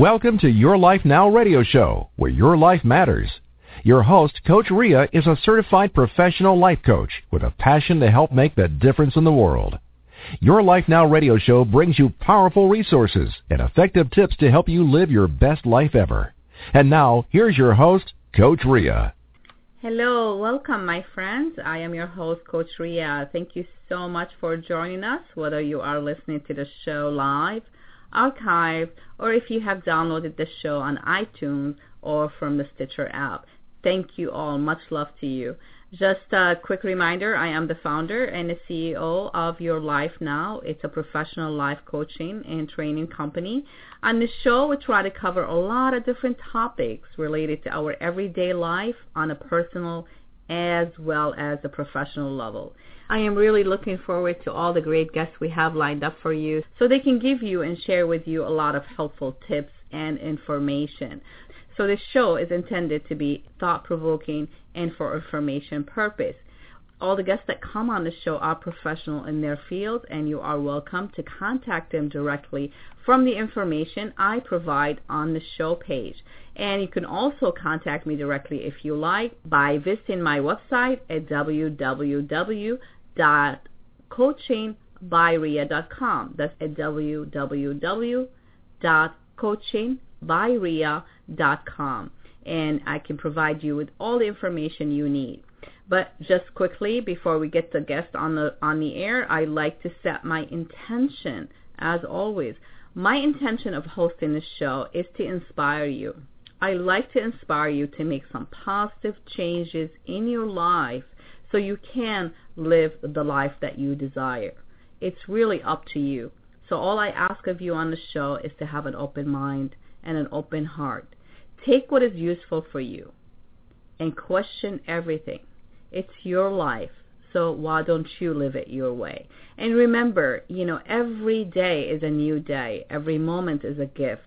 Welcome to Your Life Now radio show, where your life matters. Your host, Coach Ria, is a certified professional life coach with a passion to help make the difference in the world. Your Life Now radio show brings you powerful resources and effective tips to help you live your best life ever. And now, here's your host, Coach Ria. Hello, welcome my friends. I am your host, Coach Ria. Thank you so much for joining us, whether you are listening to the show live archived, or if you have downloaded the show on iTunes or from the Stitcher app. Thank you all. Much love to you. Just a quick reminder, I am the founder and the CEO of Your Life Now. It's a professional life coaching and training company. On this show, we try to cover a lot of different topics related to our everyday life on a personal as well as a professional level. I am really looking forward to all the great guests we have lined up for you so they can give you and share with you a lot of helpful tips and information. So this show is intended to be thought-provoking and for information purpose. All the guests that come on the show are professional in their field and you are welcome to contact them directly from the information I provide on the show page. And you can also contact me directly if you like by visiting my website at www www.coachingbyria.com. That's at www.coachingbyria.com. And I can provide you with all the information you need. But just quickly, before we get the guest on the on the air, I like to set my intention. As always, my intention of hosting this show is to inspire you. I like to inspire you to make some positive changes in your life so you can live the life that you desire. It's really up to you. So all I ask of you on the show is to have an open mind and an open heart. Take what is useful for you and question everything. It's your life. So why don't you live it your way? And remember, you know, every day is a new day. Every moment is a gift.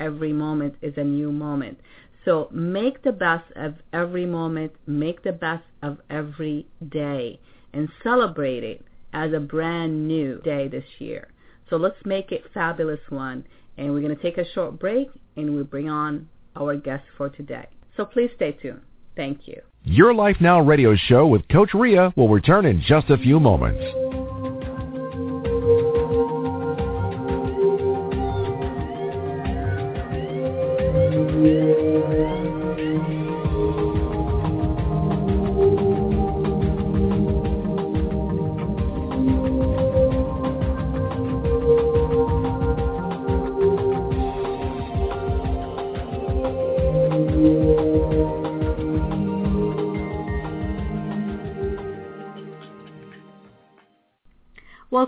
Every moment is a new moment. So make the best of every moment, make the best of every day, and celebrate it as a brand new day this year. So let's make it fabulous one. And we're going to take a short break and we'll bring on our guest for today. So please stay tuned. Thank you. Your Life Now radio show with Coach Ria will return in just a few moments.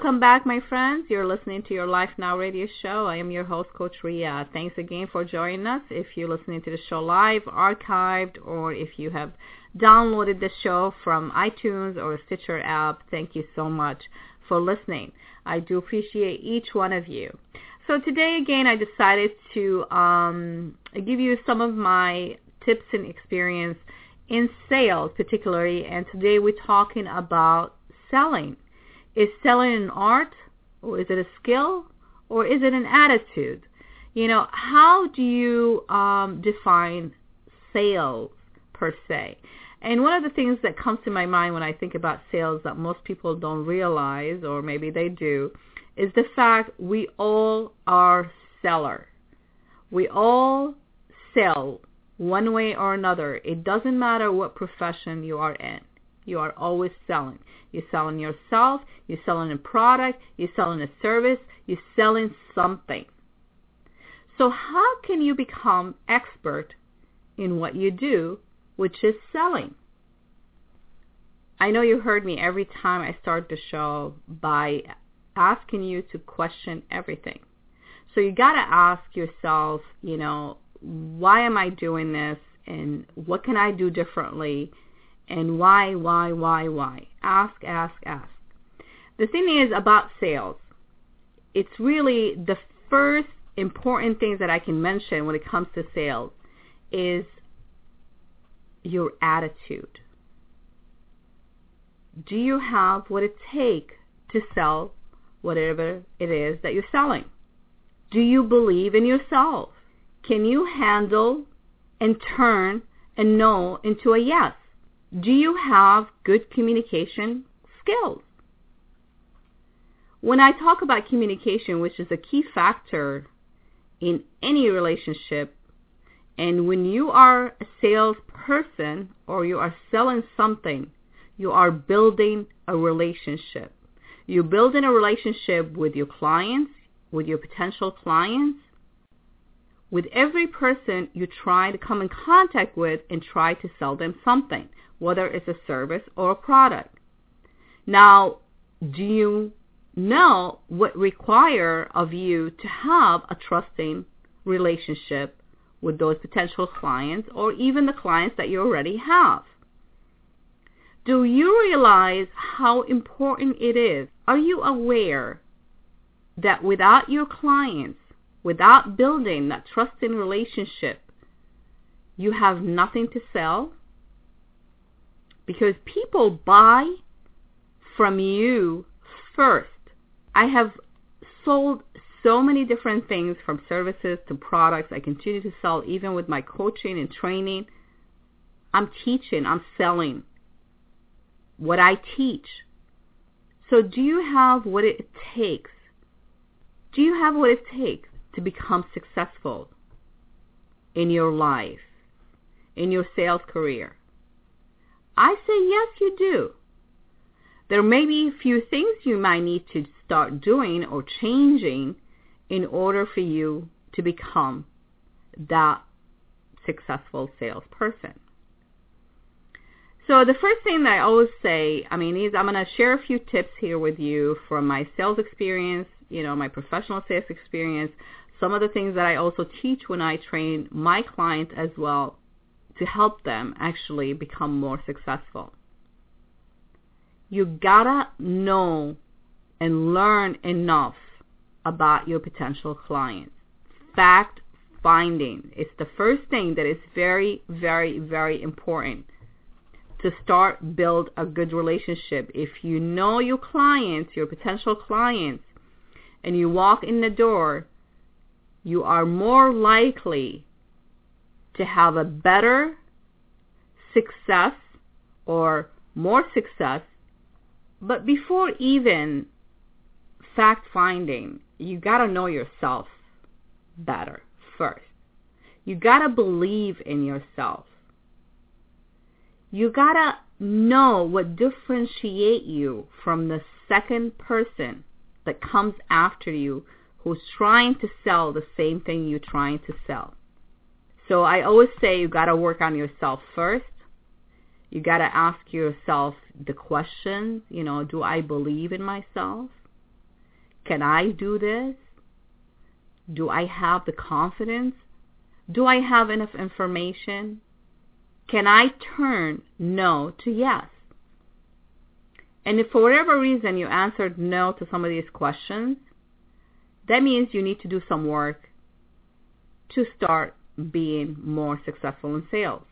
Welcome back, my friends. You're listening to your Life Now radio show. I am your host, Coach Ria. Thanks again for joining us. If you're listening to the show live, archived, or if you have downloaded the show from iTunes or Stitcher app, thank you so much for listening. I do appreciate each one of you. So today, again, I decided to um, give you some of my tips and experience in sales, particularly, and today we're talking about selling is selling an art or is it a skill or is it an attitude? You know, how do you um, define sales per se? And one of the things that comes to my mind when I think about sales that most people don't realize, or maybe they do, is the fact we all are seller. We all sell one way or another. It doesn't matter what profession you are in. You are always selling. You're selling yourself. You're selling a product. You're selling a service. You're selling something. So how can you become expert in what you do, which is selling? I know you heard me every time I start the show by asking you to question everything. So you got to ask yourself, you know, why am I doing this and what can I do differently and why, why, why, why. Ask, ask, ask. The thing is about sales, it's really the first important things that I can mention when it comes to sales is your attitude. Do you have what it takes to sell whatever it is that you're selling? Do you believe in yourself? Can you handle and turn a no into a yes? Do you have good communication skills? When I talk about communication, which is a key factor in any relationship, and when you are a salesperson or you are selling something, you are building a relationship. You're building a relationship with your clients, with your potential clients, with every person you try to come in contact with and try to sell them something, whether it's a service or a product. Now, do you know what require of you to have a trusting relationship with those potential clients or even the clients that you already have? Do you realize how important it is? Are you aware that without your clients, without building that trusting relationship, you have nothing to sell? Because people buy from you first. I have sold so many different things from services to products. I continue to sell even with my coaching and training. I'm teaching, I'm selling what I teach. So do you have what it takes? Do you have what it takes to become successful in your life, in your sales career? I say yes, you do. There may be a few things you might need to start doing or changing in order for you to become that successful salesperson. So the first thing that I always say, I mean, is I'm going to share a few tips here with you from my sales experience, you know, my professional sales experience, some of the things that I also teach when I train my clients as well to help them actually become more successful. You gotta know and learn enough about your potential clients. Fact finding is the first thing that is very, very, very important to start build a good relationship. If you know your clients, your potential clients, and you walk in the door, you are more likely to have a better success or more success. But before even fact finding, you got to know yourself better first. You got to believe in yourself you gotta know what differentiate you from the second person that comes after you who's trying to sell the same thing you're trying to sell. So I always say you gotta work on yourself first. You gotta ask yourself the questions, you know, do I believe in myself? Can I do this? Do I have the confidence? Do I have enough information? Can I turn no to yes? And if for whatever reason you answered no to some of these questions, that means you need to do some work to start being more successful in sales.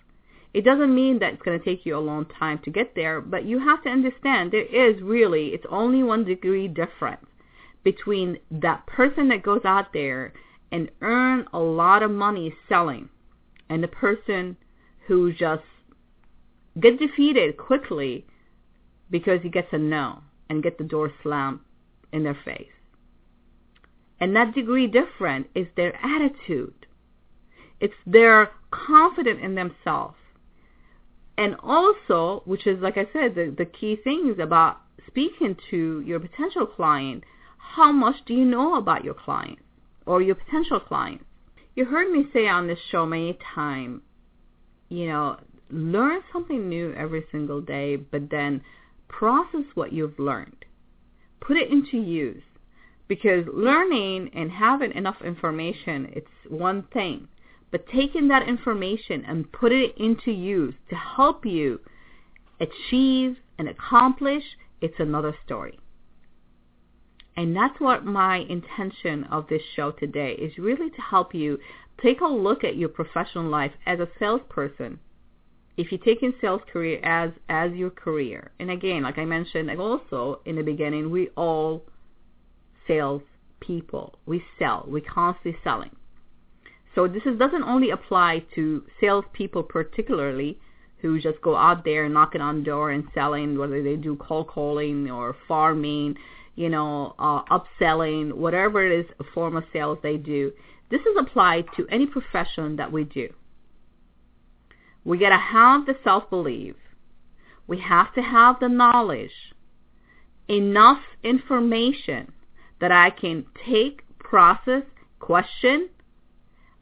It doesn't mean that it's going to take you a long time to get there, but you have to understand there is really, it's only one degree difference between that person that goes out there and earn a lot of money selling and the person who just get defeated quickly because he gets a no and get the door slammed in their face. And that degree different is their attitude. It's their confidence in themselves. And also, which is, like I said, the, the key things about speaking to your potential client, how much do you know about your client or your potential client? You heard me say on this show many times you know, learn something new every single day, but then process what you've learned. Put it into use. Because learning and having enough information, it's one thing. But taking that information and put it into use to help you achieve and accomplish, it's another story. And that's what my intention of this show today is really to help you take a look at your professional life as a salesperson. If you take in sales career as as your career, and again, like I mentioned also in the beginning, we all sales people. We sell. We constantly selling. So this is, doesn't only apply to salespeople particularly who just go out there knocking on door and selling, whether they do cold calling or farming, you know, uh, upselling, whatever it is, a form of sales they do. This is applied to any profession that we do. We got to have the self-belief. We have to have the knowledge, enough information that I can take, process, question,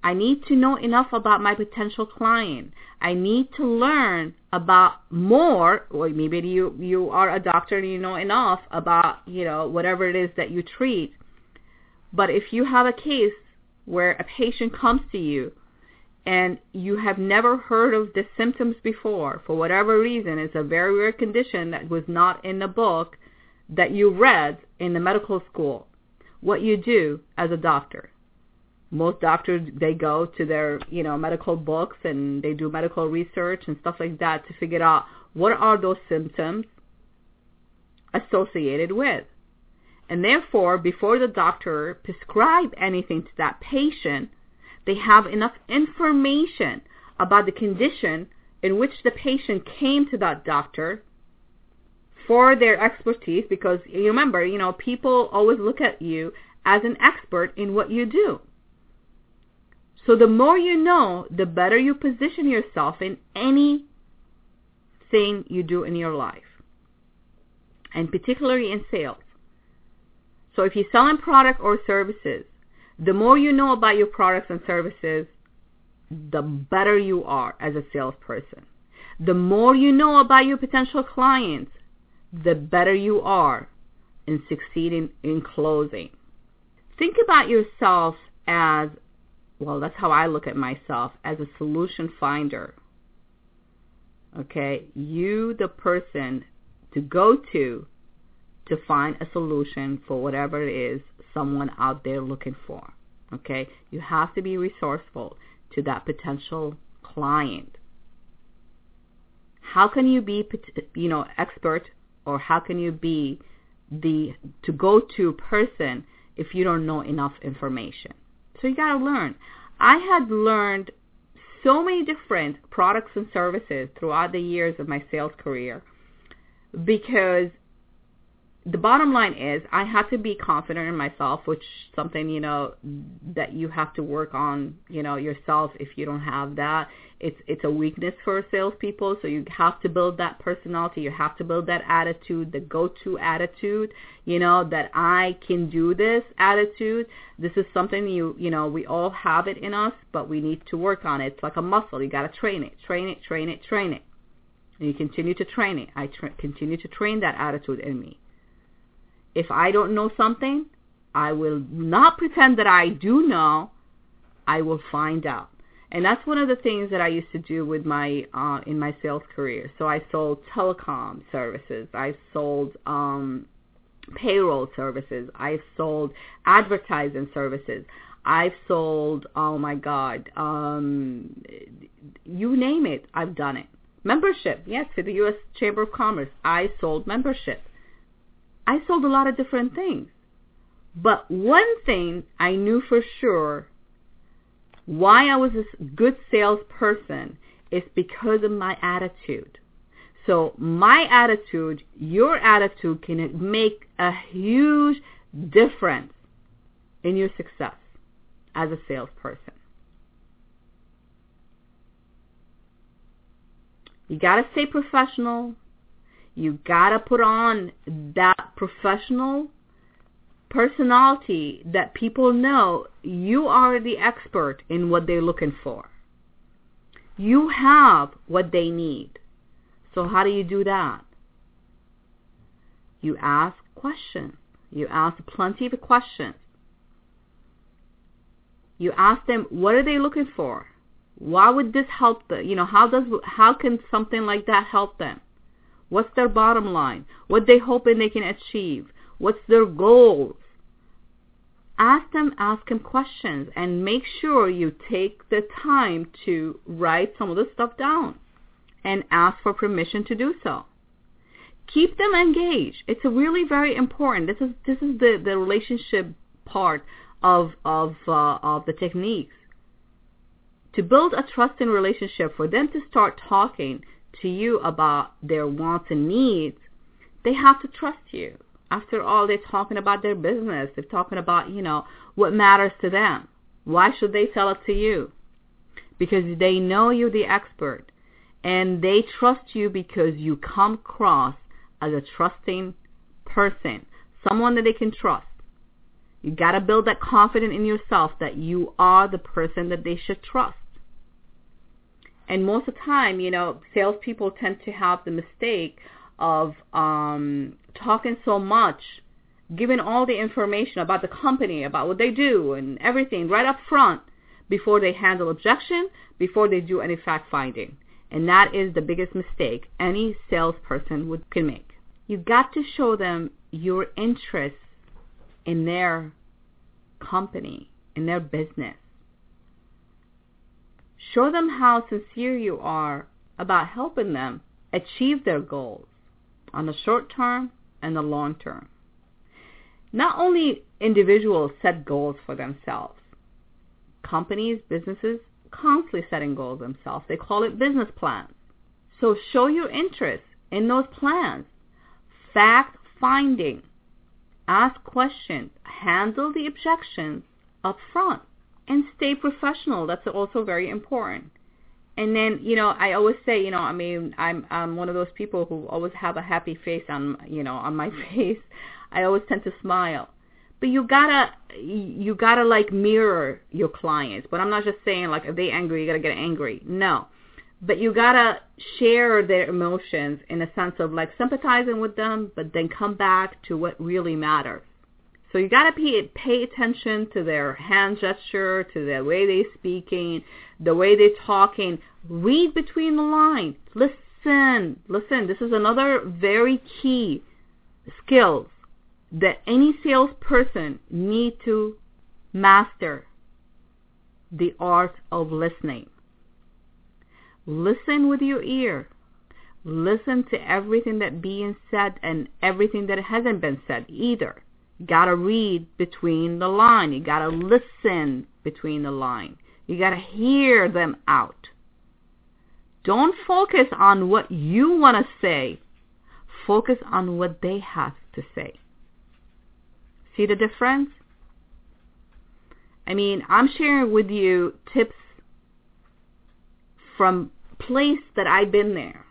I need to know enough about my potential client. I need to learn about more, or maybe you, you are a doctor and you know enough about, you know, whatever it is that you treat. But if you have a case where a patient comes to you and you have never heard of the symptoms before, for whatever reason, it's a very rare condition that was not in the book that you read in the medical school, what you do as a doctor. Most doctors they go to their you know medical books and they do medical research and stuff like that to figure out what are those symptoms associated with. And therefore before the doctor prescribe anything to that patient they have enough information about the condition in which the patient came to that doctor for their expertise because you remember you know people always look at you as an expert in what you do so the more you know, the better you position yourself in any thing you do in your life, and particularly in sales. So if you're selling product or services, the more you know about your products and services, the better you are as a salesperson. The more you know about your potential clients, the better you are in succeeding in closing. Think about yourself as well, that's how I look at myself as a solution finder. Okay, you, the person to go to to find a solution for whatever it is someone out there looking for. Okay, you have to be resourceful to that potential client. How can you be, you know, expert or how can you be the to go to person if you don't know enough information? So you got to learn. I had learned so many different products and services throughout the years of my sales career because the bottom line is I had to be confident in myself, which something, you know, that you have to work on, you know, yourself if you don't have that. It's it's a weakness for salespeople, so you have to build that personality, you have to build that attitude, the go to attitude, you know, that I can do this attitude. This is something you you know, we all have it in us, but we need to work on it. It's like a muscle. You gotta train it, train it, train it, train it. And you continue to train it. I tra- continue to train that attitude in me if I don't know something, I will not pretend that I do know. I will find out. And that's one of the things that I used to do with my uh, in my sales career. So I sold telecom services. I sold um, payroll services. I sold advertising services. I've sold, oh my God, um, you name it, I've done it. Membership, yes, to the U.S. Chamber of Commerce, I sold membership. I sold a lot of different things. But one thing I knew for sure why I was a good salesperson is because of my attitude. So my attitude, your attitude can make a huge difference in your success as a salesperson. You got to stay professional. You gotta put on that professional personality that people know you are the expert in what they're looking for. You have what they need. So how do you do that? You ask questions. You ask plenty of questions. You ask them, what are they looking for? Why would this help them? You know, how does how can something like that help them? What's their bottom line? What they hoping they can achieve? What's their goals? Them, ask them questions, and make sure you take the time to write some of the stuff down and ask for permission to do so. Keep them engaged. It's really very important. This is this is the, the relationship part of of uh, of the techniques. To build a trusting relationship, for them to start talking to you about their wants and needs, they have to trust you. After all, they're talking about their business. They're talking about, you know, what matters to them. Why should they sell it to you? Because they know you're the expert and they trust you because you come across as a trusting person, someone that they can trust. You got to build that confidence in yourself that you are the person that they should trust. And most of the time, you know, salespeople tend to have the mistake of um, talking so much, giving all the information about the company, about what they do, and everything right up front before they handle objection, before they do any fact finding. And that is the biggest mistake any salesperson would can make. You've got to show them your interest in their company, in their business. Show them how sincere you are about helping them achieve their goals on the short term and the long term. Not only individuals set goals for themselves, companies, businesses, constantly setting goals themselves. They call it business plans. So show your interest in those plans. Fact finding. Ask questions. Handle the objections up front. And stay professional. That's also very important. And then, you know, I always say, you know, I mean, I'm I'm one of those people who always have a happy face on, you know, on my face. I always tend to smile. But you gotta you gotta like mirror your clients. But i'm not just saying like if they angry you gotta get angry. No. But you gotta share their emotions in a sense of like sympathizing with them but then come back to what really matters so you gotta pay pay attention to their hand gesture to the way they're speaking the way they're talking read between the lines listen listen this is another very key skill that any salesperson need to master the art of listening. Listen with your ear. Listen to everything that being said and everything that hasn't been said either. You gotta read between the line. You gotta listen between the line. You gotta hear them out. Don't focus on what you want to say. Focus on what they have to say. See the difference? I mean, I'm sharing with you tips from place that I've been there.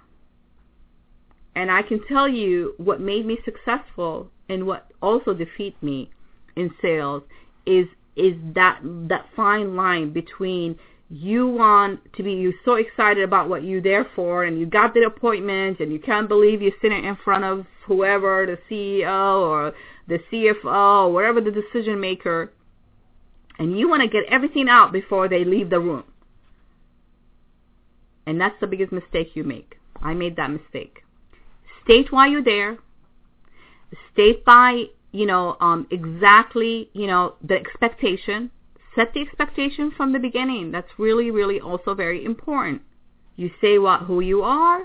And I can tell you what made me successful and what also defeat me in sales is is that that fine line between you want to be you're so excited about what you're there for and you got the appointment and you can't believe you're sitting in front of whoever the CEO or the CFO, or whatever the decision maker, and you want to get everything out before they leave the room. And that's the biggest mistake you make. I made that mistake. State why you're there. State by, you know, um, exactly, you know, the expectation. Set the expectation from the beginning. That's really, really also very important. You say what, who you are,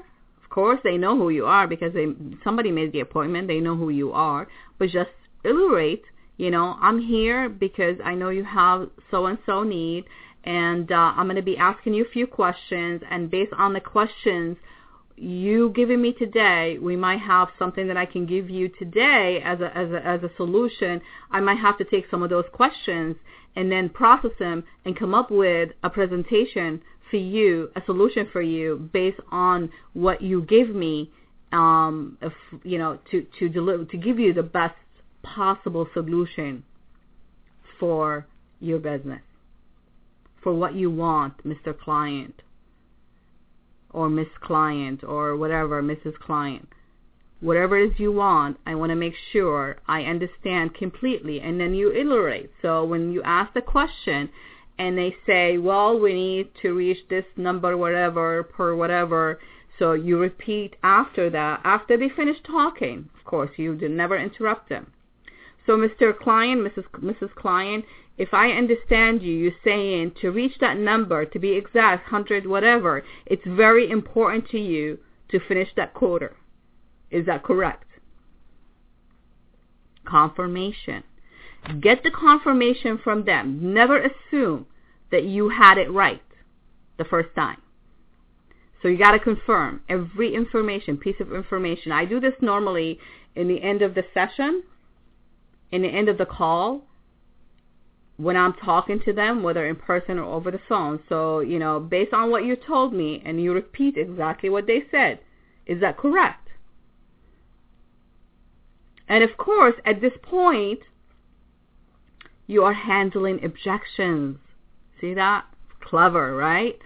of course, they know who you are because they somebody made the appointment. They know who you are, but just illustrate. You know, I'm here because I know you have so and so need, and uh, I'm going to be asking you a few questions. And based on the questions you giving me today, we might have something that I can give you today as a as a as a solution. I might have to take some of those questions and then process them and come up with a presentation for you, a solution for you based on what you give me, um, if, you know, to, to deliver, to give you the best possible solution for your business, for what you want, Mr. Client, or Miss Client, or whatever, Mrs. Client. Whatever it is you want, I want to make sure I understand completely, and then you iterate. So when you ask the question, and they say, well, we need to reach this number, whatever, per whatever. So you repeat after that, after they finish talking. Of course, you never interrupt them. So, Mr. Client, Mrs. Mrs. Client, if I understand you, you're saying to reach that number, to be exact, 100, whatever, it's very important to you to finish that quarter. Is that correct? Confirmation. Get the confirmation from them. Never assume that you had it right the first time. So you got to confirm every information, piece of information. I do this normally in the end of the session, in the end of the call, when I'm talking to them, whether in person or over the phone. So, you know, based on what you told me and you repeat exactly what they said, is that correct? And of course, at this point, you are handling objections. See that? Clever, right?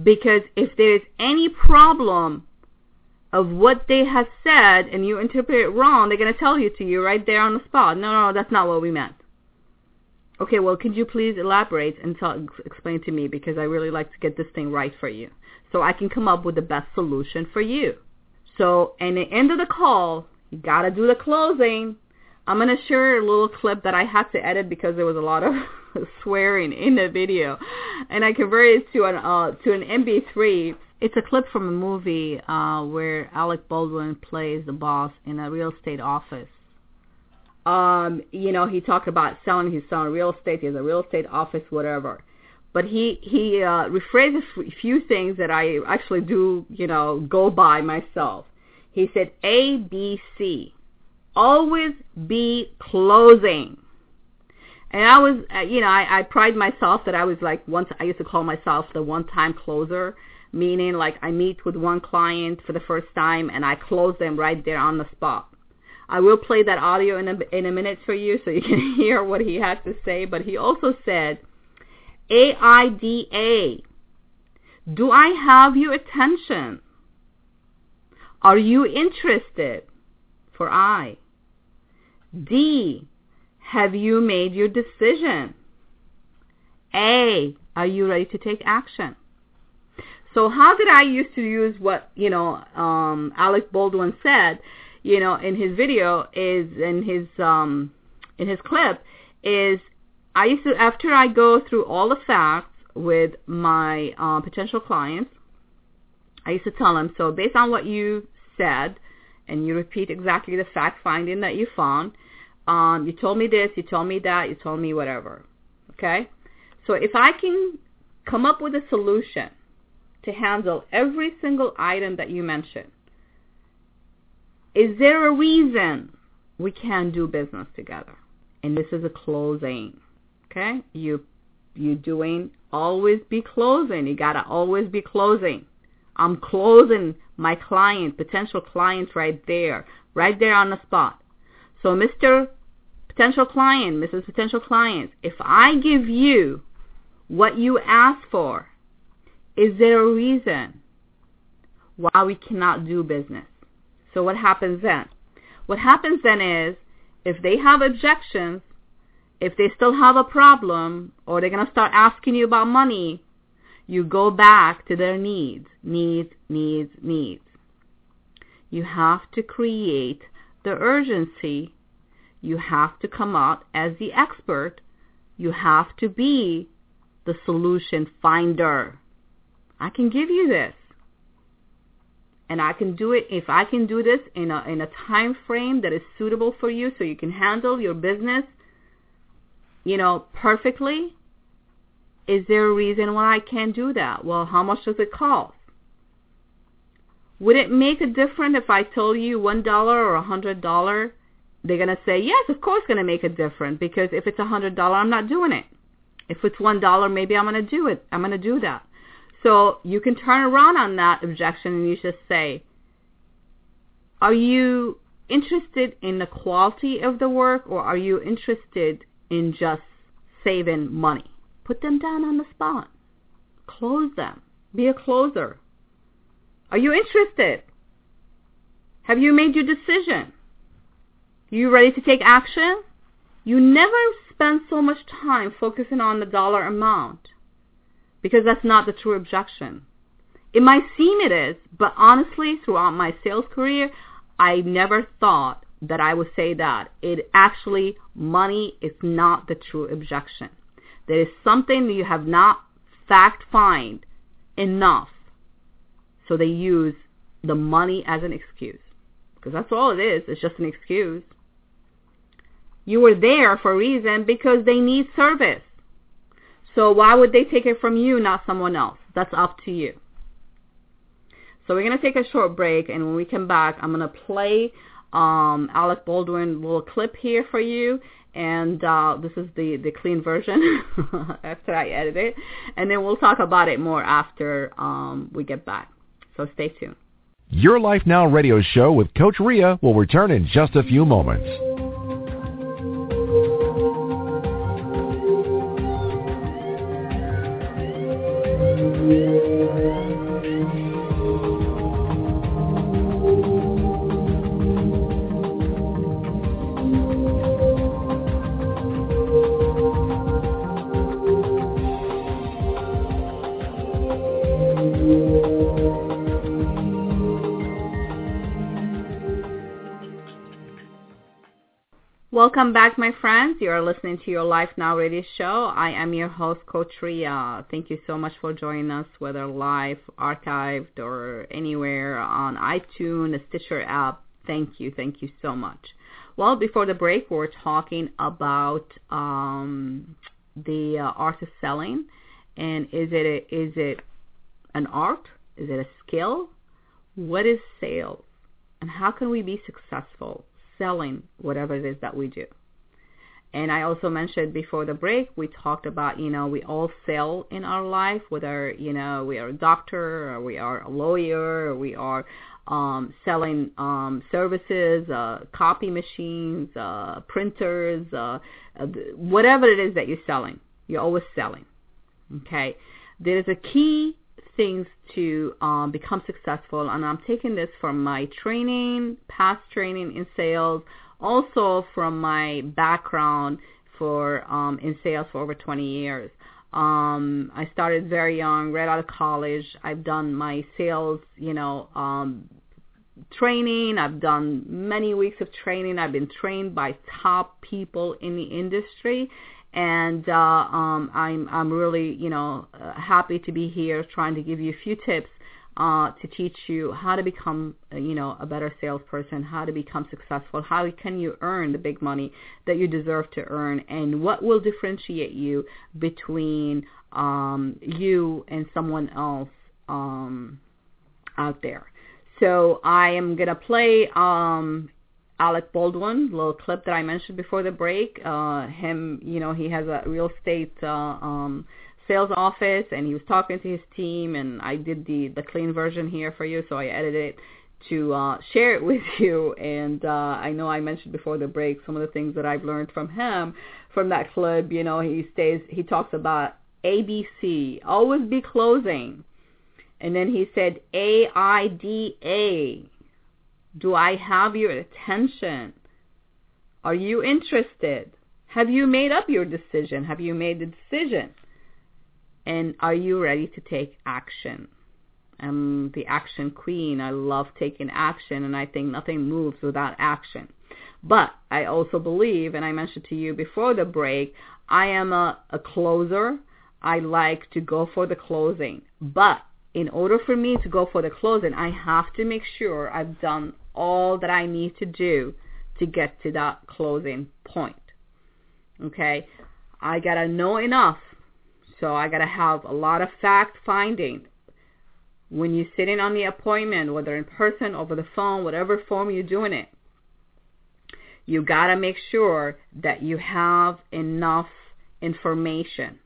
Because if there's any problem of what they have said and you interpret it wrong, they're going to tell you to you right there on the spot. No, no, that's not what we meant. Okay, well, could you please elaborate and tell, explain to me because I really like to get this thing right for you so I can come up with the best solution for you. So, in the end of the call, you got to do the closing. I'm going to share a little clip that I had to edit because there was a lot of swearing in the video, and I converted it to an uh, to an MP3. It's a clip from a movie uh, where Alec Baldwin plays the boss in a real estate office. Um, you know, he talked about selling his son real estate. He has a real estate office, whatever. But he he uh, rephrased a few things that I actually do, you know, go by myself. He said A, B, C. Always be closing. And I was, uh, you know, I, I pride myself that I was like once I used to call myself the one-time closer, meaning like I meet with one client for the first time and I close them right there on the spot. I will play that audio in a, in a minute for you so you can hear what he has to say. But he also said, AIDA, do I have your attention? Are you interested? For I. D, have you made your decision? A, are you ready to take action? So how did I used to use what, you know, um, Alec Baldwin said, you know, in his video is, in his, um, in his clip is I used to, after I go through all the facts with my uh, potential clients, I used to tell them, so based on what you said, and you repeat exactly the fact finding that you found, um, you told me this, you told me that, you told me whatever. Okay? So if I can come up with a solution to handle every single item that you mentioned, is there a reason we can't do business together? And this is a closing. Okay? You you doing always be closing. You gotta always be closing. I'm closing my client, potential clients right there, right there on the spot. So Mr. Potential Client, Mrs. Potential Client, if I give you what you ask for, is there a reason why we cannot do business? So what happens then? What happens then is if they have objections, if they still have a problem, or they're going to start asking you about money, you go back to their needs, needs, needs, needs. You have to create the urgency. You have to come out as the expert. You have to be the solution finder. I can give you this. And I can do it if I can do this in a in a time frame that is suitable for you so you can handle your business you know perfectly. Is there a reason why I can't do that? Well, how much does it cost? Would it make a difference if I told you one dollar or a hundred dollar? They're gonna say yes, of course, gonna make a difference because if it's a hundred dollar, I'm not doing it. If it's one dollar, maybe I'm gonna do it. I'm gonna do that. So you can turn around on that objection and you just say, are you interested in the quality of the work or are you interested in just saving money? Put them down on the spot. Close them. Be a closer. Are you interested? Have you made your decision? You ready to take action? You never spend so much time focusing on the dollar amount because that's not the true objection. It might seem it is, but honestly, throughout my sales career, I never thought that I would say that it actually money is not the true objection. There is something that you have not fact find enough. So they use the money as an excuse. Because that's all it is. It's just an excuse. You were there for a reason because they need service. So why would they take it from you, not someone else? That's up to you. So we're going to take a short break, and when we come back, I'm going to play um, Alec Baldwin little clip here for you, and uh, this is the, the clean version after I edit it, and then we'll talk about it more after um, we get back. So stay tuned. Your Life Now radio show with Coach Ria will return in just a few moments. Thank you. Welcome back, my friends. You are listening to your Life Now radio show. I am your host, Coach Ria. Thank you so much for joining us, whether live, archived, or anywhere on iTunes, Stitcher app. Thank you. Thank you so much. Well, before the break, we are talking about um, the uh, art of selling, and is it a, is it an art? Is it a skill? What is sales, and how can we be successful? Selling whatever it is that we do. And I also mentioned before the break, we talked about, you know, we all sell in our life, whether, you know, we are a doctor or we are a lawyer or we are um, selling um, services, uh, copy machines, uh, printers, uh, uh whatever it is that you're selling. You're always selling. Okay. There is a key things to um, become successful. And I'm taking this from my training, past training in sales, also from my background for um, in sales for over 20 years. Um, I started very young, right out of college. I've done my sales, you know, um, training. I've done many weeks of training. I've been trained by top people in the industry and uh, um, I'm I'm really you know uh, happy to be here trying to give you a few tips uh, to teach you how to become uh, you know a better salesperson, how to become successful, how can you earn the big money that you deserve to earn, and what will differentiate you between um, you and someone else um, out there. So I am gonna play um, Alec Baldwin, little clip that I mentioned before the break. Uh, him, you know, he has a real estate uh, um, sales office, and he was talking to his team, and I did the the clean version here for you, so I edited it to uh, share it with you. And uh, I know I mentioned before the break some of the things that I've learned from him from that clip. You know, he stays, he talks about ABC, always be closing. And then he said A-I-D-A, do I have your attention? Are you interested? Have you made up your decision? Have you made the decision? And are you ready to take action? I'm the action queen. I love taking action and I think nothing moves without action. But I also believe, and I mentioned to you before the break, I am a, a closer. I like to go for the closing. But in order for me to go for the closing, I have to make sure I've done all that I need to do to get to that closing point. Okay? I got to know enough. So I got to have a lot of fact finding. When you're sitting on the appointment, whether in person, over the phone, whatever form you're doing it, you got to make sure that you have enough information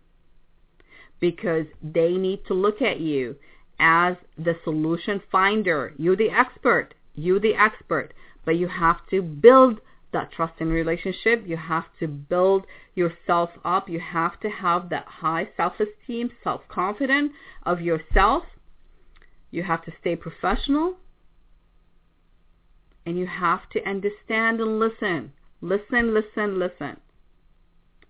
because they need to look at you as the solution finder. You're the expert you the expert, but you have to build that trust and relationship. You have to build yourself up. You have to have that high self-esteem, self-confidence of yourself. You have to stay professional. And you have to understand and listen. Listen, listen, listen.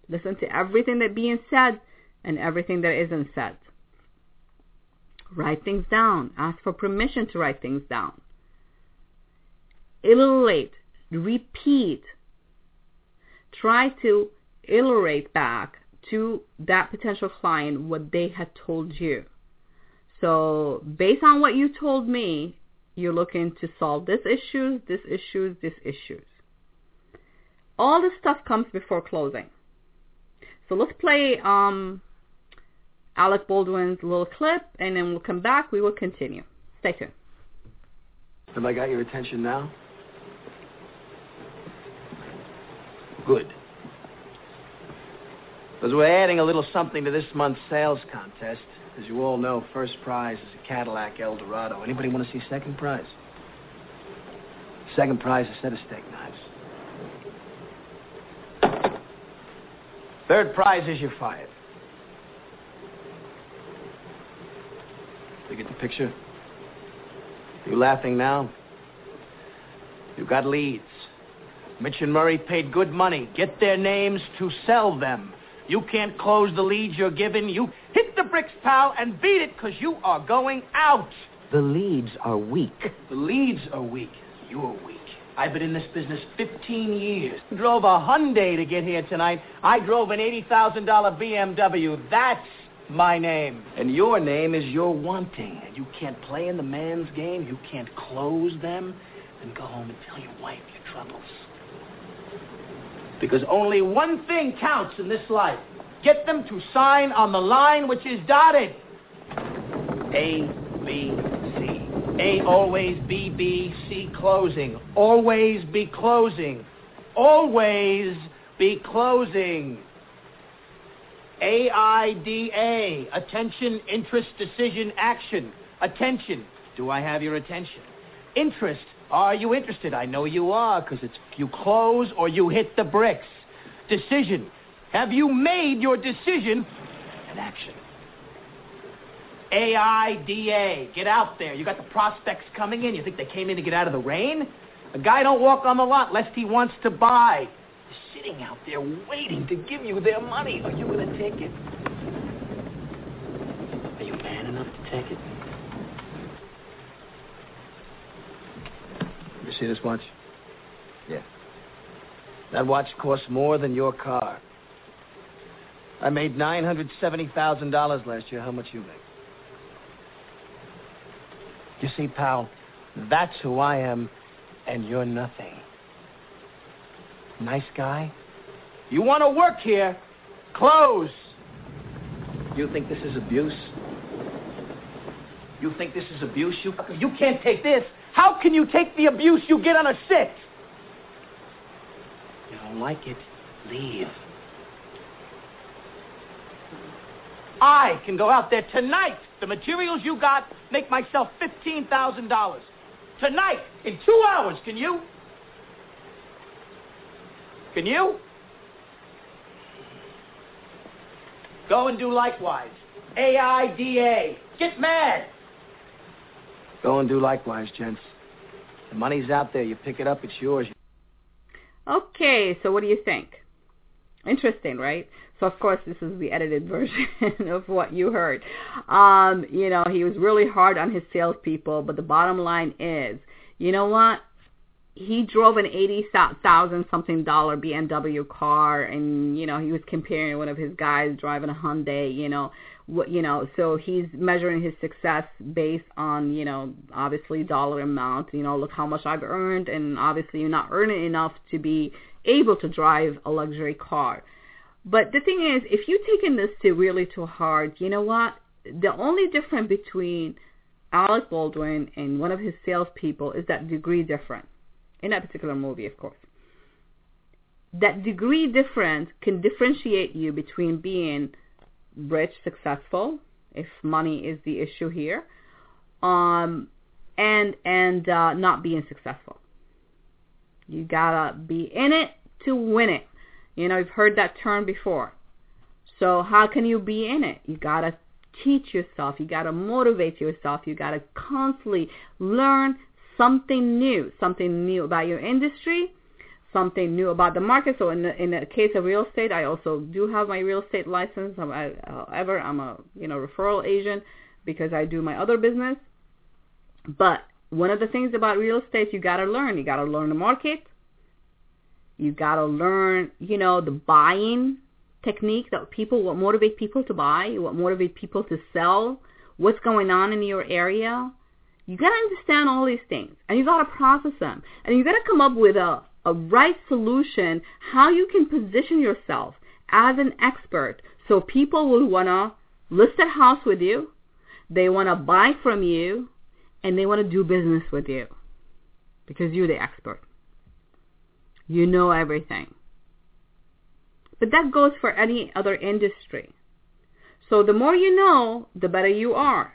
Listen to everything that being said and everything that isn't said. Write things down. Ask for permission to write things down late. repeat, try to iterate back to that potential client what they had told you. So based on what you told me, you're looking to solve this issues, this issues, this issues. All this stuff comes before closing. So let's play um, Alec Baldwin's little clip, and then we'll come back. We will continue. Stay tuned. Have I got your attention now? Good. Because we're adding a little something to this month's sales contest. As you all know, first prize is a Cadillac Eldorado. Anybody want to see second prize? Second prize, is a set of steak knives. Third prize is you're fired. You get the picture? You laughing now? You got leads. Mitch and Murray paid good money. Get their names to sell them. You can't close the leads you're given. You hit the bricks, pal, and beat it because you are going out. The leads are weak. The leads are weak. You're weak. I've been in this business 15 years. Drove a Hyundai to get here tonight. I drove an $80,000 BMW. That's my name. And your name is your wanting. And you can't play in the man's game. You can't close them. Then go home and tell your wife your troubles. Because only one thing counts in this life. Get them to sign on the line which is dotted. A, B, C. A always B, B, C closing. Always be closing. Always be closing. A-I-D-A. Attention, interest, decision, action. Attention. Do I have your attention? Interest. Are you interested? I know you are, because it's you close or you hit the bricks. Decision. Have you made your decision? And action. A-I-D-A. Get out there. You got the prospects coming in. You think they came in to get out of the rain? A guy don't walk on the lot lest he wants to buy. They're sitting out there waiting to give you their money. Are you going to take it? Are you man enough to take it? You see this watch? Yeah. That watch costs more than your car. I made $970,000 last year. How much you make? You see, pal, that's who I am, and you're nothing. Nice guy? You want to work here? Close. You think this is abuse? You think this is abuse? You, you can't take this. How can you take the abuse you get on a sit? You don't like it? Leave. I can go out there tonight. The materials you got make myself $15,000. Tonight, in two hours, can you? Can you? Go and do likewise. A-I-D-A. Get mad. Go and do likewise, gents. The money's out there. You pick it up, it's yours. Okay, so what do you think? Interesting, right? So of course this is the edited version of what you heard. Um, you know, he was really hard on his salespeople, but the bottom line is, you know what? He drove an eighty thousand something dollar BMW car, and you know he was comparing one of his guys driving a Hyundai. You know, what you know, so he's measuring his success based on you know obviously dollar amount. You know, look how much I've earned, and obviously you're not earning enough to be able to drive a luxury car. But the thing is, if you're taking this to really too hard, you know what? The only difference between Alec Baldwin and one of his salespeople is that degree difference in that particular movie, of course. That degree difference can differentiate you between being rich, successful, if money is the issue here, um, and and uh, not being successful. You gotta be in it to win it. You know, you've heard that term before. So how can you be in it? You got to teach yourself. You got to motivate yourself. You got to constantly learn something new, something new about your industry, something new about the market. So in the, in the case of real estate, I also do have my real estate license. I'm, I, However, I'm a, you know, referral agent because I do my other business. But one of the things about real estate you got to learn, you got to learn the market, You got to learn, you know, the buying technique that people, what motivate people to buy, what motivate people to sell, what's going on in your area. You got to understand all these things and you got to process them and you got to come up with a, a right solution how you can position yourself as an expert so people will want to list a house with you, they want to buy from you, and they want to do business with you because you're the expert. You know everything. But that goes for any other industry. So the more you know, the better you are.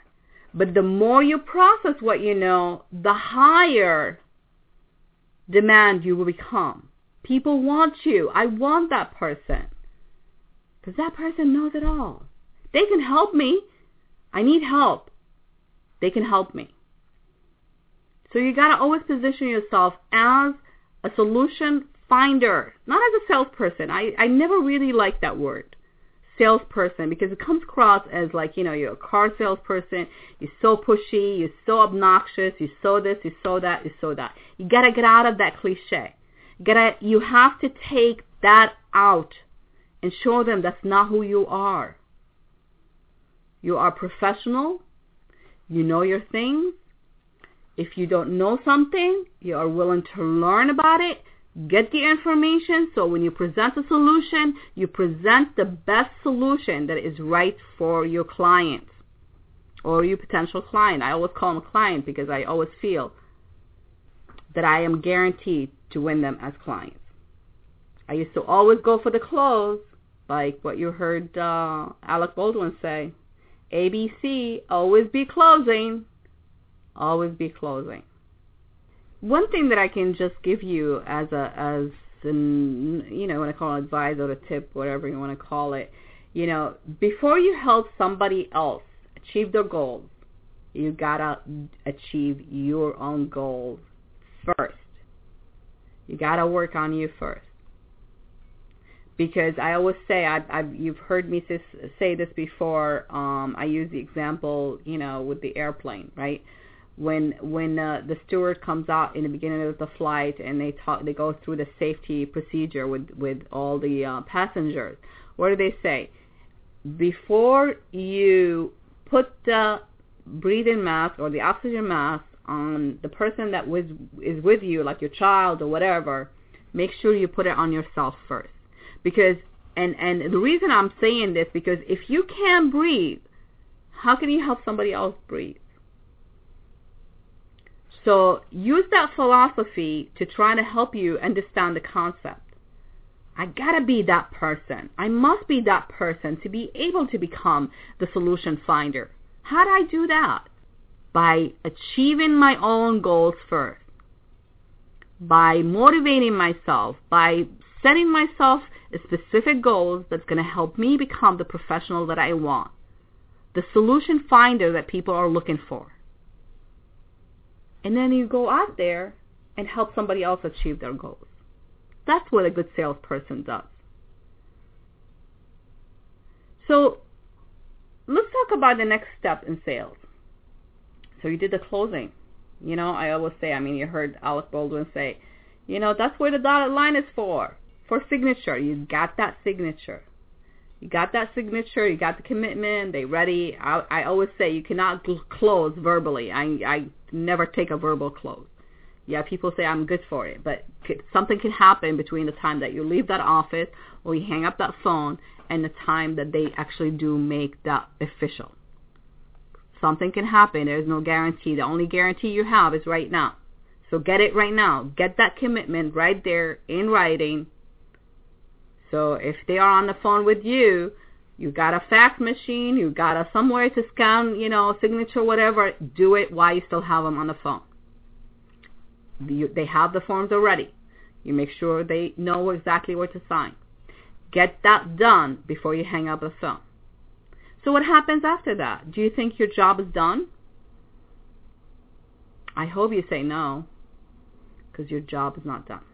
But the more you process what you know, the higher demand you will become. People want you. I want that person. Because that person knows it all. They can help me. I need help. They can help me. So you got to always position yourself as a solution finder, not as a salesperson. I, I never really liked that word, salesperson, because it comes across as like, you know, you're a car salesperson, you're so pushy, you're so obnoxious, you're so this, you're so that, you're so that. You got to get out of that cliche. You, gotta, you have to take that out and show them that's not who you are. You are professional. You know your things. If you don't know something, you are willing to learn about it, get the information, so when you present a solution, you present the best solution that is right for your client or your potential client. I always call them a client because I always feel that I am guaranteed to win them as clients. I used to always go for the close, like what you heard uh, Alec Baldwin say. ABC, always be closing. Always be closing. One thing that I can just give you as a as an you know, when I call it advice or a tip, whatever you want to call it, you know, before you help somebody else achieve their goals, you gotta achieve your own goals first. You gotta work on you first because I always say I, I you've heard me say this before. Um, I use the example, you know, with the airplane, right? When when uh, the steward comes out in the beginning of the flight and they talk, they go through the safety procedure with with all the uh, passengers. What do they say? Before you put the breathing mask or the oxygen mask on the person that was is with you, like your child or whatever, make sure you put it on yourself first because and and the reason I'm saying this because if you can't breathe, how can you help somebody else breathe? So use that philosophy to try to help you understand the concept. I gotta be that person. I must be that person to be able to become the solution finder. How do I do that? By achieving my own goals first. By motivating myself, by setting myself specific goals that's going to help me become the professional that I want, the solution finder that people are looking for. And then you go out there and help somebody else achieve their goals. That's what a good salesperson does. So let's talk about the next step in sales. So you did the closing. You know, I always say, I mean, you heard Alec Baldwin say, you know, that's where the dotted line is for for signature. You got that signature. You got that signature. You got the commitment. They ready. I, I always say you cannot close verbally. I I never take a verbal close. Yeah, people say I'm good for it, but something can happen between the time that you leave that office or you hang up that phone and the time that they actually do make that official. Something can happen. There's no guarantee. The only guarantee you have is right now. So get it right now. Get that commitment right there in writing so if they are on the phone with you, you got a fax machine, you got a somewhere to scan, you know, signature, whatever, do it while you still have them on the phone. You, they have the forms already. You make sure they know exactly what to sign. Get that done before you hang up the phone. So what happens after that? Do you think your job is done? I hope you say no, because your job is not done.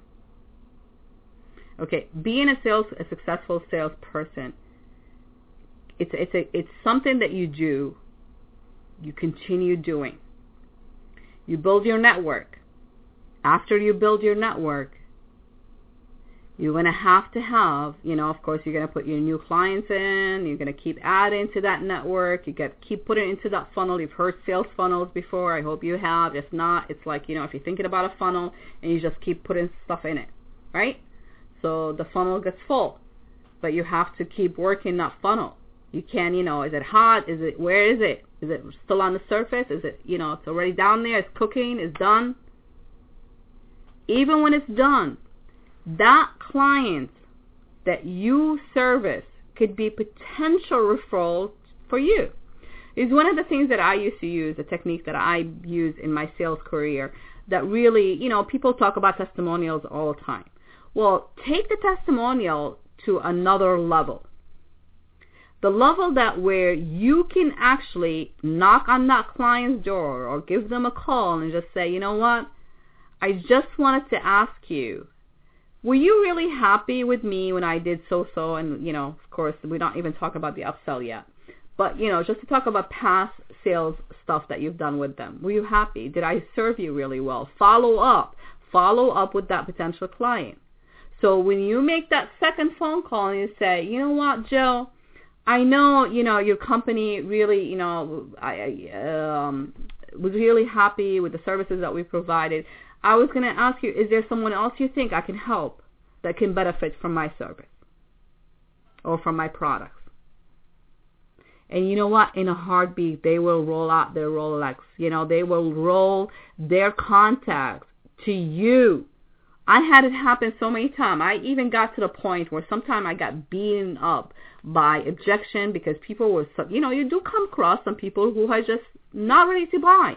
Okay, being a sales a successful salesperson, it's it's a it's something that you do. You continue doing. You build your network. After you build your network, you're going to have to have, you know, of course, you're going to put your new clients in. You're going to keep adding to that network. You get keep putting into that funnel. You've heard sales funnels before. I hope you have. If not, it's like you know, if you're thinking about a funnel and you just keep putting stuff in it, right? So the funnel gets full, but you have to keep working that funnel. You can't, you know, is it hot? Is it where is it? Is it still on the surface? Is it, you know, it's already down there? It's cooking. It's done. Even when it's done, that client that you service could be potential referral for you. Is one of the things that I used to use, a technique that I use in my sales career that really, you know, people talk about testimonials all the time. Well, take the testimonial to another level. The level that where you can actually knock on that client's door or give them a call and just say, you know what, I just wanted to ask you were you really happy with me when I did so-so? And, you know, of course, we don't even talk about the upsell yet. But, you know, just to talk about past sales stuff that you've done with them. Were you happy? Did I serve you really well? Follow up. Follow up with that potential client. So when you make that second phone call and you say, you know what, Joe, I know, you know, your company really, you know, I um, was really happy with the services that we provided. I was going to ask you, is there someone else you think I can help that can benefit from my service or from my products? And you know what? In a heartbeat, they will roll out their Rolodex. You know, they will roll their contacts to you. I had it happen so many times. I even got to the point where sometimes I got beaten up by objection because people were, you know, you do come across some people who are just not ready to buy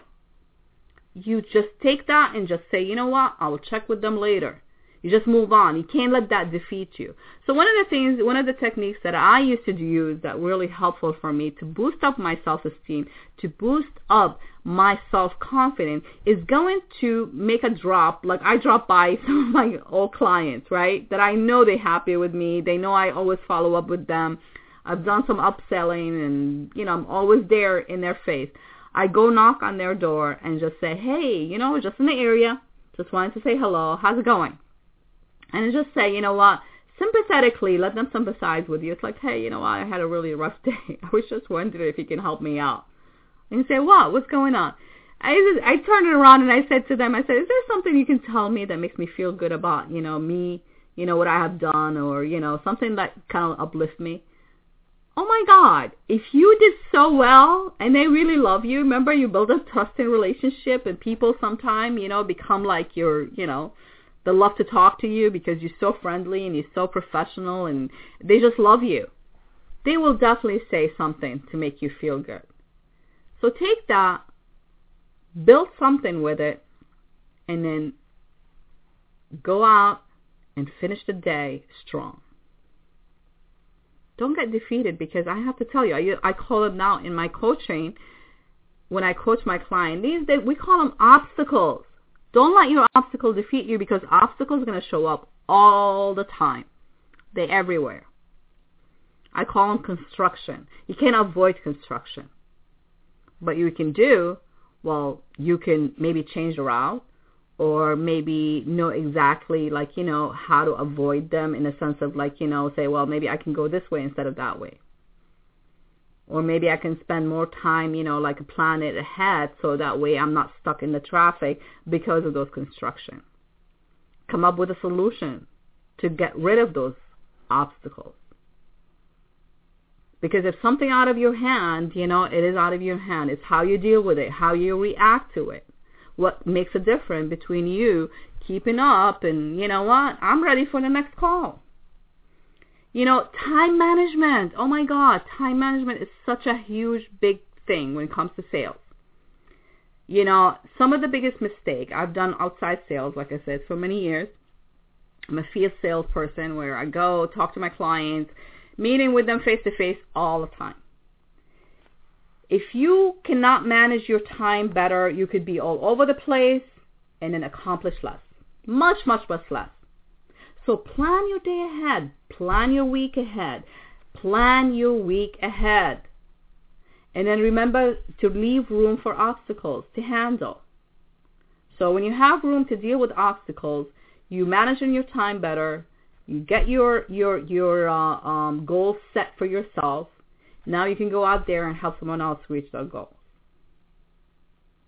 you just take that and just say, you know what, I will check with them later. You just move on. You can't let that defeat you. So one of the things, one of the techniques that I used to use that really helpful for me to boost up my self-esteem, to boost up my self-confidence is going to make a drop. Like I drop by some of my old clients, right? That I know they're happy with me. They know I always follow up with them. I've done some upselling and, you know, I'm always there in their face. I go knock on their door and just say, hey, you know, just in the area, just wanted to say hello, how's it going? And just say, you know what, sympathetically, let them sympathize with you. It's like, hey, you know what, I had a really rough day. I was just wondering if you can help me out. And you say, what? What's going on? I just, I turned it around and I said to them, I said, is there something you can tell me that makes me feel good about, you know, me, you know, what I have done or, you know, something that kind of uplifts me? oh my God, if you did so well and they really love you, remember you build a trusting relationship and people sometimes, you know, become like your, you know, they love to talk to you because you're so friendly and you're so professional and they just love you. They will definitely say something to make you feel good. So take that, build something with it, and then go out and finish the day strong don't get defeated because I have to tell you, I, I call them now in my coaching when I coach my client. These days we call them obstacles. Don't let your obstacle defeat you because obstacles are going to show up all the time. They're everywhere. I call them construction. You can't avoid construction. But you can do, well, you can maybe change the route or maybe know exactly like you know how to avoid them in a sense of like you know say well maybe I can go this way instead of that way or maybe I can spend more time you know like plan it ahead so that way I'm not stuck in the traffic because of those construction. Come up with a solution to get rid of those obstacles. Because if something out of your hand you know it is out of your hand. It's how you deal with it how you react to it. What makes a difference between you keeping up and you know what i'm ready for the next call you know time management oh my god time management is such a huge big thing when it comes to sales you know some of the biggest mistake i've done outside sales like i said for many years i'm a field salesperson where i go talk to my clients meeting with them face to face all the time if you cannot manage your time better, you could be all over the place and then accomplish less. Much, much, much less. So plan your day ahead. Plan your week ahead. Plan your week ahead. And then remember to leave room for obstacles to handle. So when you have room to deal with obstacles, you manage your time better, You get your your your uh, um, goals set for yourself. Now you can go out there and help someone else reach their goals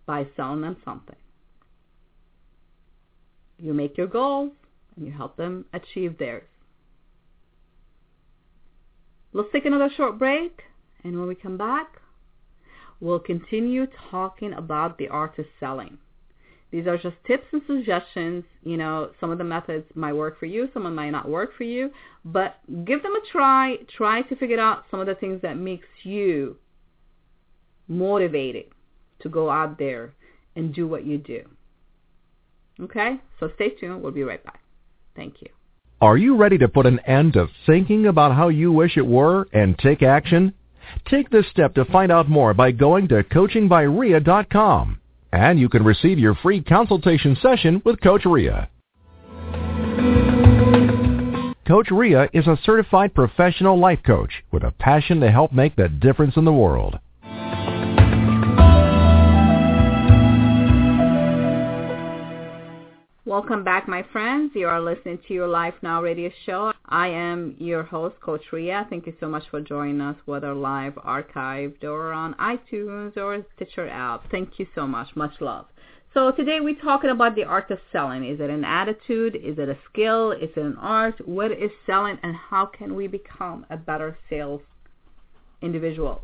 by selling them something. You make your goals and you help them achieve theirs. Let's take another short break, and when we come back, we'll continue talking about the art of selling. These are just tips and suggestions. You know, some of the methods might work for you, some of them might not work for you, but give them a try. Try to figure out some of the things that makes you motivated to go out there and do what you do. Okay? So stay tuned. We'll be right back. Thank you. Are you ready to put an end to thinking about how you wish it were and take action? Take this step to find out more by going to coachingbyria.com. And you can receive your free consultation session with Coach Ria. Coach Ria is a certified professional life coach with a passion to help make the difference in the world. Welcome back, my friends. You are listening to your Life Now radio show. I am your host, Coach Ria. Thank you so much for joining us, whether live, archived, or on iTunes or Stitcher app. Thank you so much. Much love. So today we're talking about the art of selling. Is it an attitude? Is it a skill? Is it an art? What is selling and how can we become a better sales individual?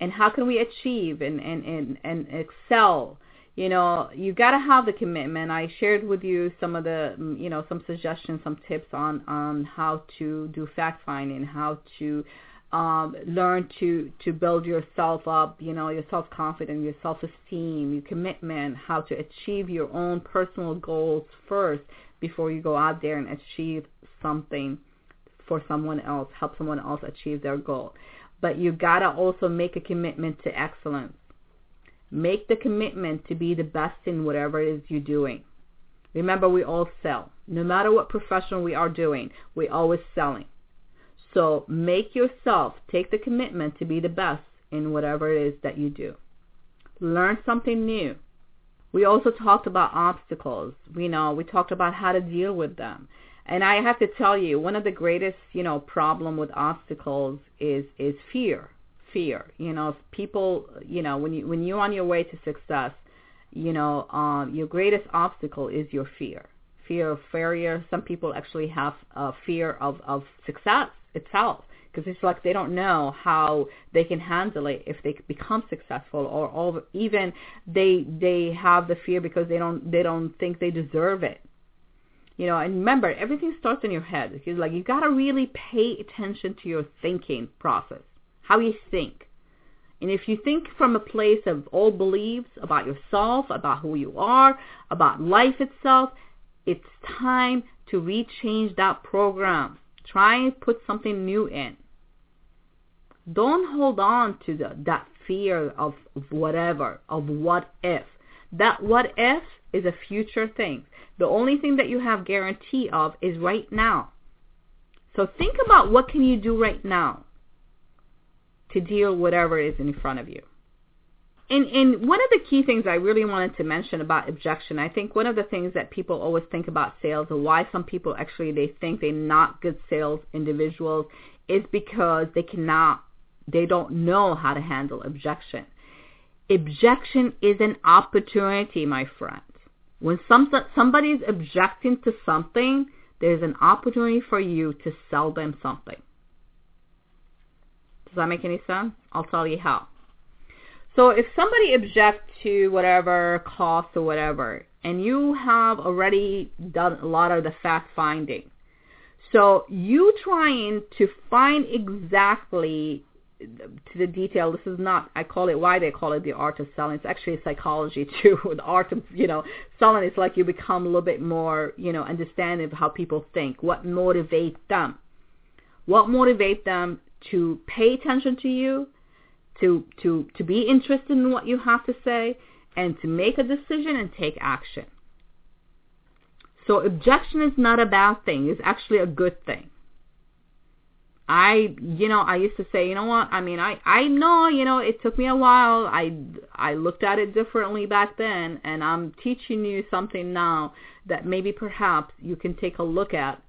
And how can we achieve and, and, and, and excel you know, you got to have the commitment. I shared with you some of the, mm, you know, some suggestions, some tips on on how to do fact finding, how to um, learn to to build yourself up, you know, your self confidence, your self esteem, your commitment, how to achieve your own personal goals first before you go out there and achieve something for someone else, help someone else achieve their goal. But you gotta also make a commitment to excellence Make the commitment to be the best in whatever it is you're doing. Remember, we all sell. No matter what profession we are doing, we're always selling. So make yourself take the commitment to be the best in whatever it is that you do. Learn something new. We also talked about obstacles. We know we talked about how to deal with them. And I have to tell you, one of the greatest, you know, problem with obstacles is is fear fear. You know, people, you know, when you when you're on your way to success, you know, um, your greatest obstacle is your fear. Fear of failure. Some people actually have a fear of of success itself because it's like they don't know how they can handle it if they become successful or, or even they they have the fear because they don't they don't think they deserve it you know and remember everything starts in your head because like you got to really pay attention to your thinking process how you think. And if you think from a place of old beliefs about yourself, about who you are, about life itself, it's time to rechange that program. Try and put something new in. Don't hold on to the, that fear of, of whatever, of what if. That what if is a future thing. The only thing that you have guarantee of is right now. So think about what can you do right now to deal whatever is in front of you. And, and one of the key things I really wanted to mention about objection, I think one of the things that people always think about sales and why some people actually they think they're not good sales individuals is because they cannot, they don't know how to handle objection. Objection is an opportunity, my friend. When some, somebody is objecting to something, there's an opportunity for you to sell them something. Does that make any sense? I'll tell you how. So if somebody objects to whatever cost or whatever, and you have already done a lot of the fact finding, so you trying to find exactly to the detail. This is not. I call it why they call it the art of selling. It's actually psychology too. the art of you know selling. It's like you become a little bit more you know understanding of how people think. What motivates them? What motivates them to pay attention to you, to to to be interested in what you have to say, and to make a decision and take action. So objection is not a bad thing. It's actually a good thing. I, you know, I used to say, you know what? I mean, I, I know, you know, it took me a while. I, I looked at it differently back then, and I'm teaching you something now that maybe perhaps you can take a look at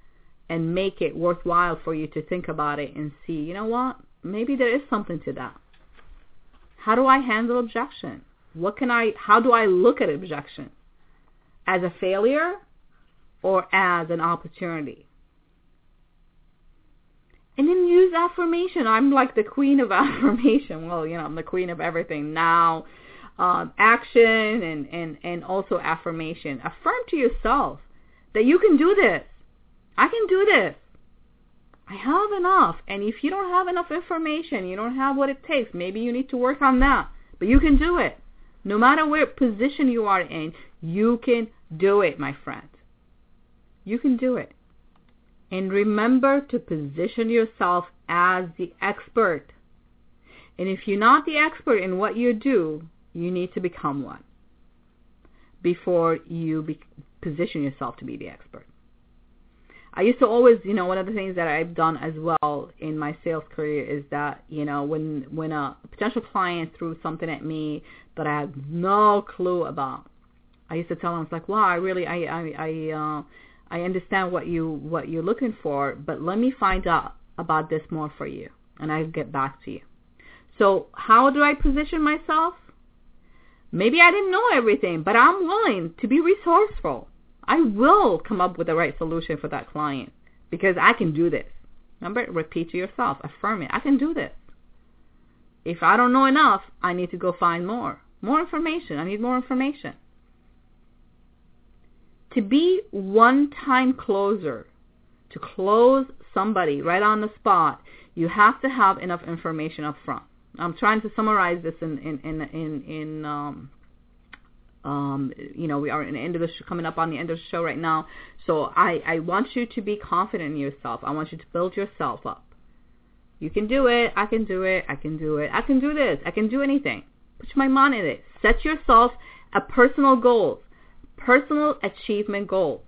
and make it worthwhile for you to think about it and see, you know what? Maybe there is something to that. How do I handle objection? What can I, how do I look at objection? As a failure or as an opportunity? And then use affirmation. I'm like the queen of affirmation. Well, you know, I'm the queen of everything now. Um, action and, and, and also affirmation. Affirm to yourself that you can do this. I can do this. I have enough. And if you don't have enough information, you don't have what it takes, maybe you need to work on that. But you can do it. No matter what position you are in, you can do it, my friend. You can do it. And remember to position yourself as the expert. And if you're not the expert in what you do, you need to become one before you be- position yourself to be the expert. I used to always, you know, one of the things that I've done as well in my sales career is that, you know, when when a potential client threw something at me that I had no clue about, I used to tell them, it's like, wow, I really, I, I, I, uh, I understand what you what you're looking for, but let me find out about this more for you, and I'll get back to you. So how do I position myself? Maybe I didn't know everything, but I'm willing to be resourceful. I will come up with the right solution for that client because I can do this. Remember, repeat to yourself, affirm it. I can do this. If I don't know enough, I need to go find more. More information. I need more information. To be one-time closer, to close somebody right on the spot, you have to have enough information up front. I'm trying to summarize this in in in in, in um, um, you know, we are in the end of the show, coming up on the end of the show right now. So I, I want you to be confident in yourself. I want you to build yourself up. You can do it. I can do it. I can do it. I can do this. I can do anything. Put my mind in it. Set yourself a personal goals, personal achievement goals.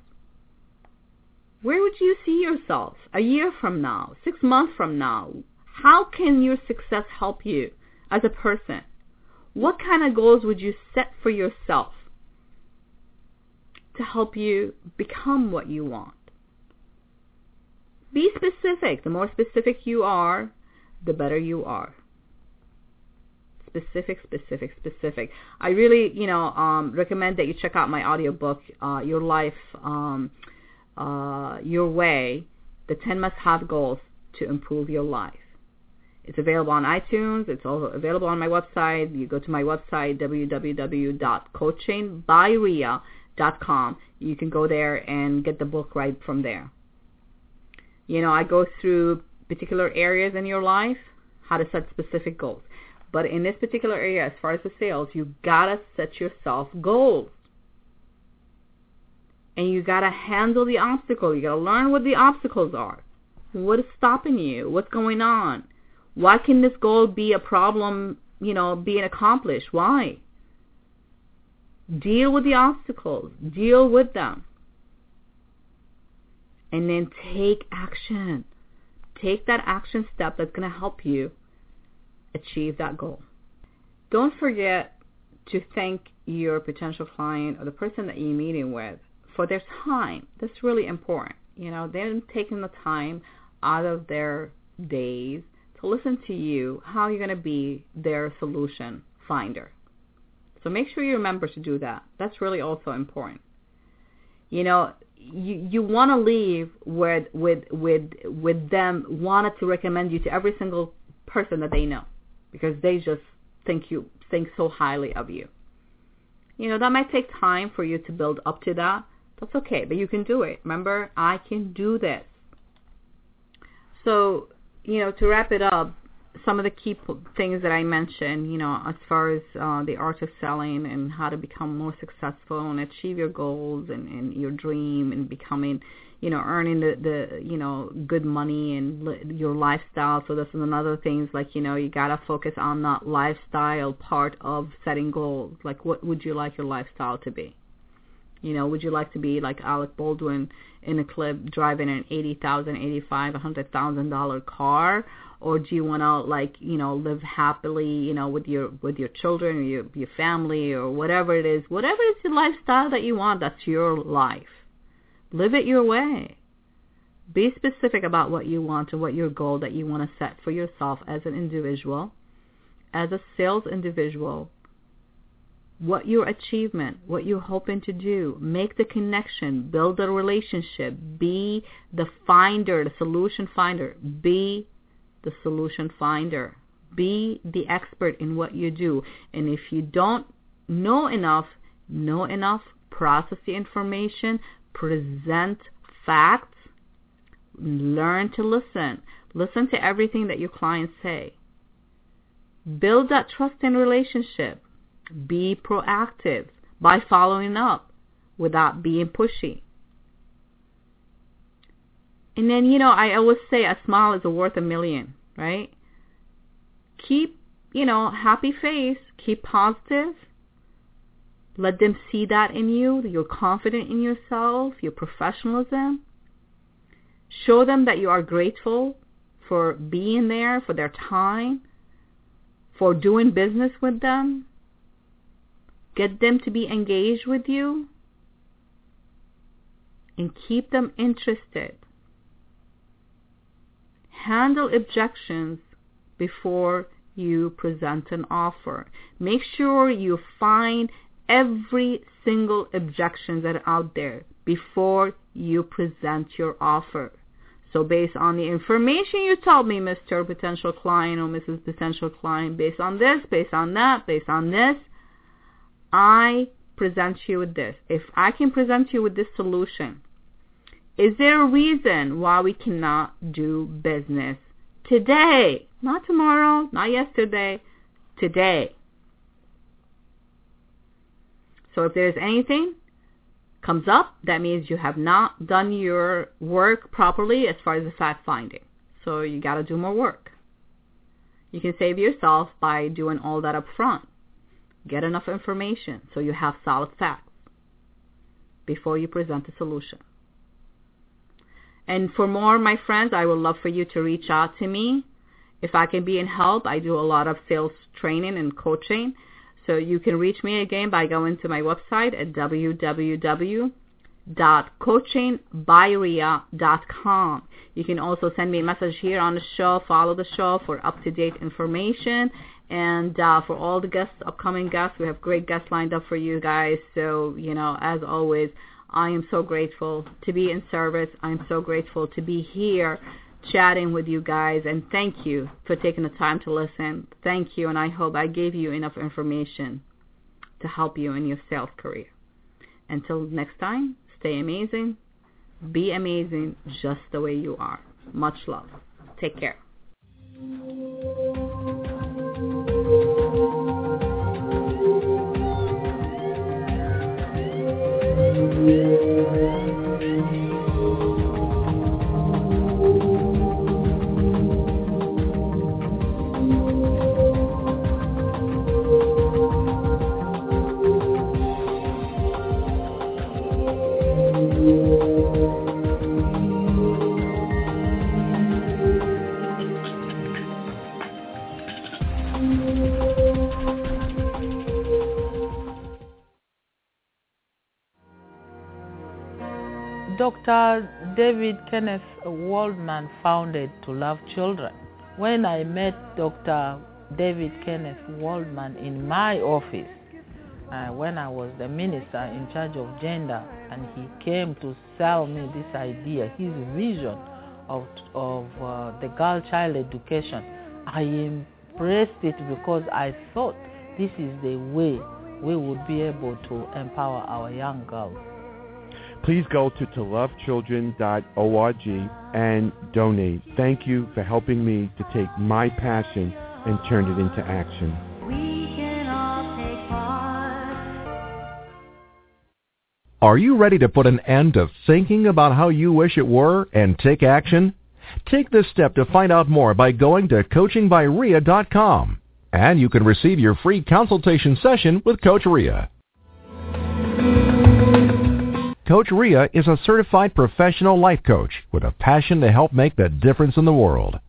Where would you see yourself a year from now, six months from now? How can your success help you as a person? What kind of goals would you set for yourself to help you become what you want? Be specific. The more specific you are, the better you are. Specific, specific, specific. I really, you know, um, recommend that you check out my audiobook, uh, Your Life, um, uh, Your Way, the 10 must-have goals to improve your life. It's available on iTunes. It's also available on my website. You go to my website, www.coachingbyria.com. You can go there and get the book right from there. You know, I go through particular areas in your life, how to set specific goals. But in this particular area, as far as the sales, you gotta set yourself goals. And you gotta handle the obstacle. You gotta learn what the obstacles are. What is stopping you? What's going on? Why can this goal be a problem, you know, being accomplished? Why? Deal with the obstacles. Deal with them. And then take action. Take that action step that's going to help you achieve that goal. Don't forget to thank your potential client or the person that you're meeting with for their time. That's really important. You know, they're taking the time out of their days listen to you how you're going to be their solution finder. So make sure you remember to do that. That's really also important. You know, you you want to leave with with with with them wanted to recommend you to every single person that they know because they just think you think so highly of you. You know, that might take time for you to build up to that. That's okay, but you can do it. Remember, I can do this. So you know, to wrap it up, some of the key things that I mentioned, you know, as far as uh, the art of selling and how to become more successful and achieve your goals and, and your dream and becoming, you know, earning the, the you know, good money and li- your lifestyle. So this is another things like, you know, you got to focus on that lifestyle part of setting goals. Like what would you like your lifestyle to be? You know, would you like to be like Alec Baldwin in a clip driving an eighty thousand, eighty five, a hundred thousand dollar car, or do you want to like you know live happily, you know, with your with your children or your your family or whatever it is, whatever is the lifestyle that you want, that's your life. Live it your way. Be specific about what you want and what your goal that you want to set for yourself as an individual, as a sales individual, what your achievement, what you're hoping to do. Make the connection, build a relationship, be the finder, the solution finder. Be the solution finder. Be the expert in what you do. And if you don't know enough, know enough, process the information, present facts, learn to listen. Listen to everything that your clients say. Build that trust and relationship. Be proactive by following up without being pushy. And then, you know, I always say a smile is worth a million, right? Keep, you know, happy face. Keep positive. Let them see that in you, that you're confident in yourself, your professionalism. Show them that you are grateful for being there, for their time, for doing business with them. Get them to be engaged with you and keep them interested. Handle objections before you present an offer. Make sure you find every single objection that are out there before you present your offer. So based on the information you told me, Mr. Potential Client or Mrs. Potential Client, based on this, based on that, based on this, I present you with this. If I can present you with this solution, is there a reason why we cannot do business today? Not tomorrow, not yesterday, today. So if there's anything comes up, that means you have not done your work properly as far as the fact finding. So you got to do more work. You can save yourself by doing all that up front. Get enough information so you have solid facts before you present a solution. And for more, my friends, I would love for you to reach out to me. If I can be in help, I do a lot of sales training and coaching. So you can reach me again by going to my website at www.coachingbyria.com. You can also send me a message here on the show, follow the show for up-to-date information. And uh, for all the guests, upcoming guests, we have great guests lined up for you guys. So, you know, as always, I am so grateful to be in service. I'm so grateful to be here chatting with you guys and thank you for taking the time to listen. Thank you and I hope I gave you enough information to help you in your sales career. Until next time, stay amazing. Be amazing just the way you are. Much love. Take care. Dr. David Kenneth Waldman founded To Love Children. When I met Dr. David Kenneth Waldman in my office, uh, when I was the minister in charge of gender, and he came to sell me this idea, his vision of, of uh, the girl child education, I embraced it because I thought this is the way we would be able to empower our young girls please go to tolovechildren.org and donate. Thank you for helping me to take my passion and turn it into action. Are you ready to put an end to thinking about how you wish it were and take action? Take this step to find out more by going to coachingbyria.com. And you can receive your free consultation session with Coach Ria. Coach Ria is a certified professional life coach with a passion to help make the difference in the world.